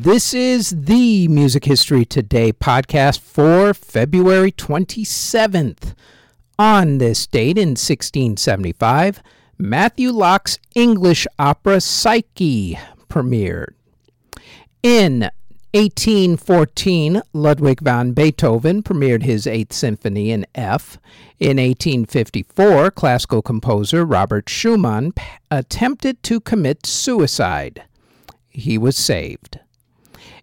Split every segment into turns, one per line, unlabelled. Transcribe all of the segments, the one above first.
This is the Music History Today podcast for February 27th. On this date in 1675, Matthew Locke's English opera Psyche premiered. In 1814, Ludwig van Beethoven premiered his Eighth Symphony in F. In 1854, classical composer Robert Schumann attempted to commit suicide. He was saved.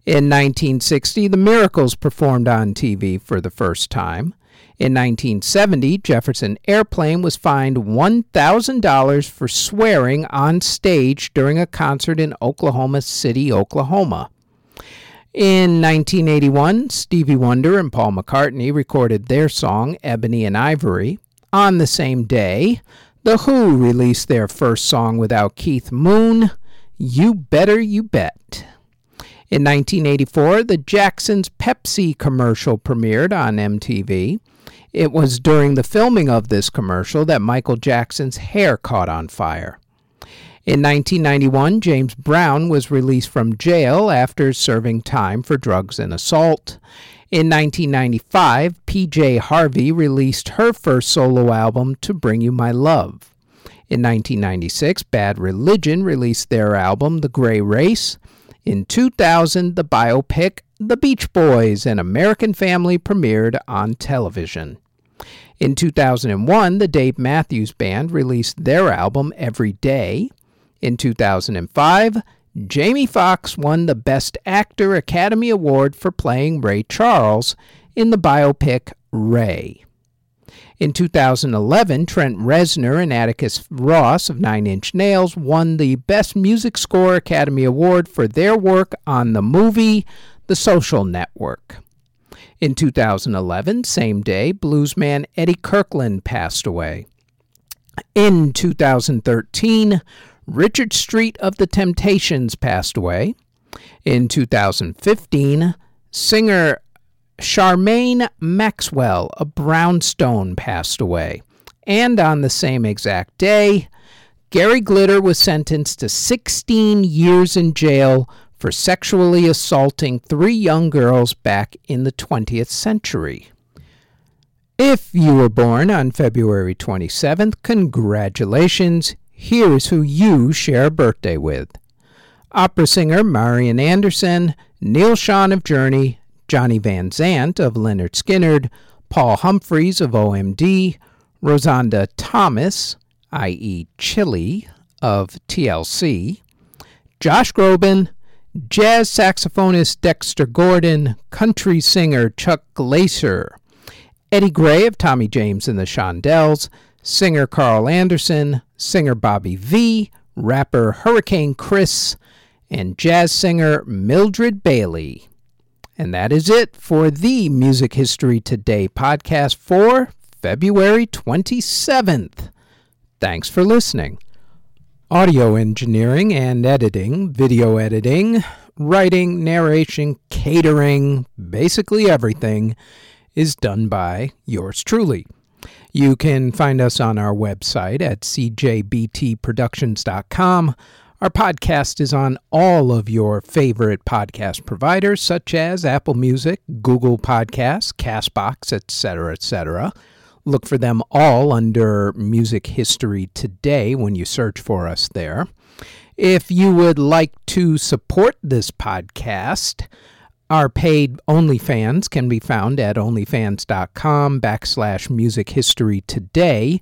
In 1960, The Miracles performed on TV for the first time. In 1970, Jefferson Airplane was fined $1,000 for swearing on stage during a concert in Oklahoma City, Oklahoma. In 1981, Stevie Wonder and Paul McCartney recorded their song Ebony and Ivory. On the same day, The Who released their first song without Keith Moon, You Better You Bet. In 1984, the Jacksons Pepsi commercial premiered on MTV. It was during the filming of this commercial that Michael Jackson's hair caught on fire. In 1991, James Brown was released from jail after serving time for drugs and assault. In 1995, PJ Harvey released her first solo album, To Bring You My Love. In 1996, Bad Religion released their album, The Gray Race. In 2000, the biopic The Beach Boys An American Family premiered on television. In 2001, the Dave Matthews Band released their album Every Day. In 2005, Jamie Foxx won the Best Actor Academy Award for playing Ray Charles in the biopic Ray. In 2011, Trent Reznor and Atticus Ross of Nine Inch Nails won the Best Music Score Academy Award for their work on the movie The Social Network. In 2011, same day, bluesman Eddie Kirkland passed away. In 2013, Richard Street of the Temptations passed away. In 2015, singer Charmaine Maxwell of Brownstone passed away. And on the same exact day, Gary Glitter was sentenced to 16 years in jail for sexually assaulting three young girls back in the 20th century. If you were born on February 27th, congratulations. Here's who you share a birthday with opera singer Marian Anderson, Neil Schon of Journey, Johnny Van Zant of Lynyrd Skynyrd, Paul Humphreys of OMD, Rozonda Thomas, i.e., Chilli, of TLC, Josh Groban, jazz saxophonist Dexter Gordon, country singer Chuck Glaser, Eddie Gray of Tommy James and the Shondells, singer Carl Anderson, singer Bobby V, rapper Hurricane Chris, and jazz singer Mildred Bailey. And that is it for the Music History Today podcast for February 27th. Thanks for listening. Audio engineering and editing, video editing, writing, narration, catering, basically everything is done by yours truly. You can find us on our website at cjbtproductions.com. Our podcast is on all of your favorite podcast providers, such as Apple Music, Google Podcasts, Castbox, etc., etc. Look for them all under Music History Today when you search for us there. If you would like to support this podcast, our paid OnlyFans can be found at onlyfans.com backslash music history today,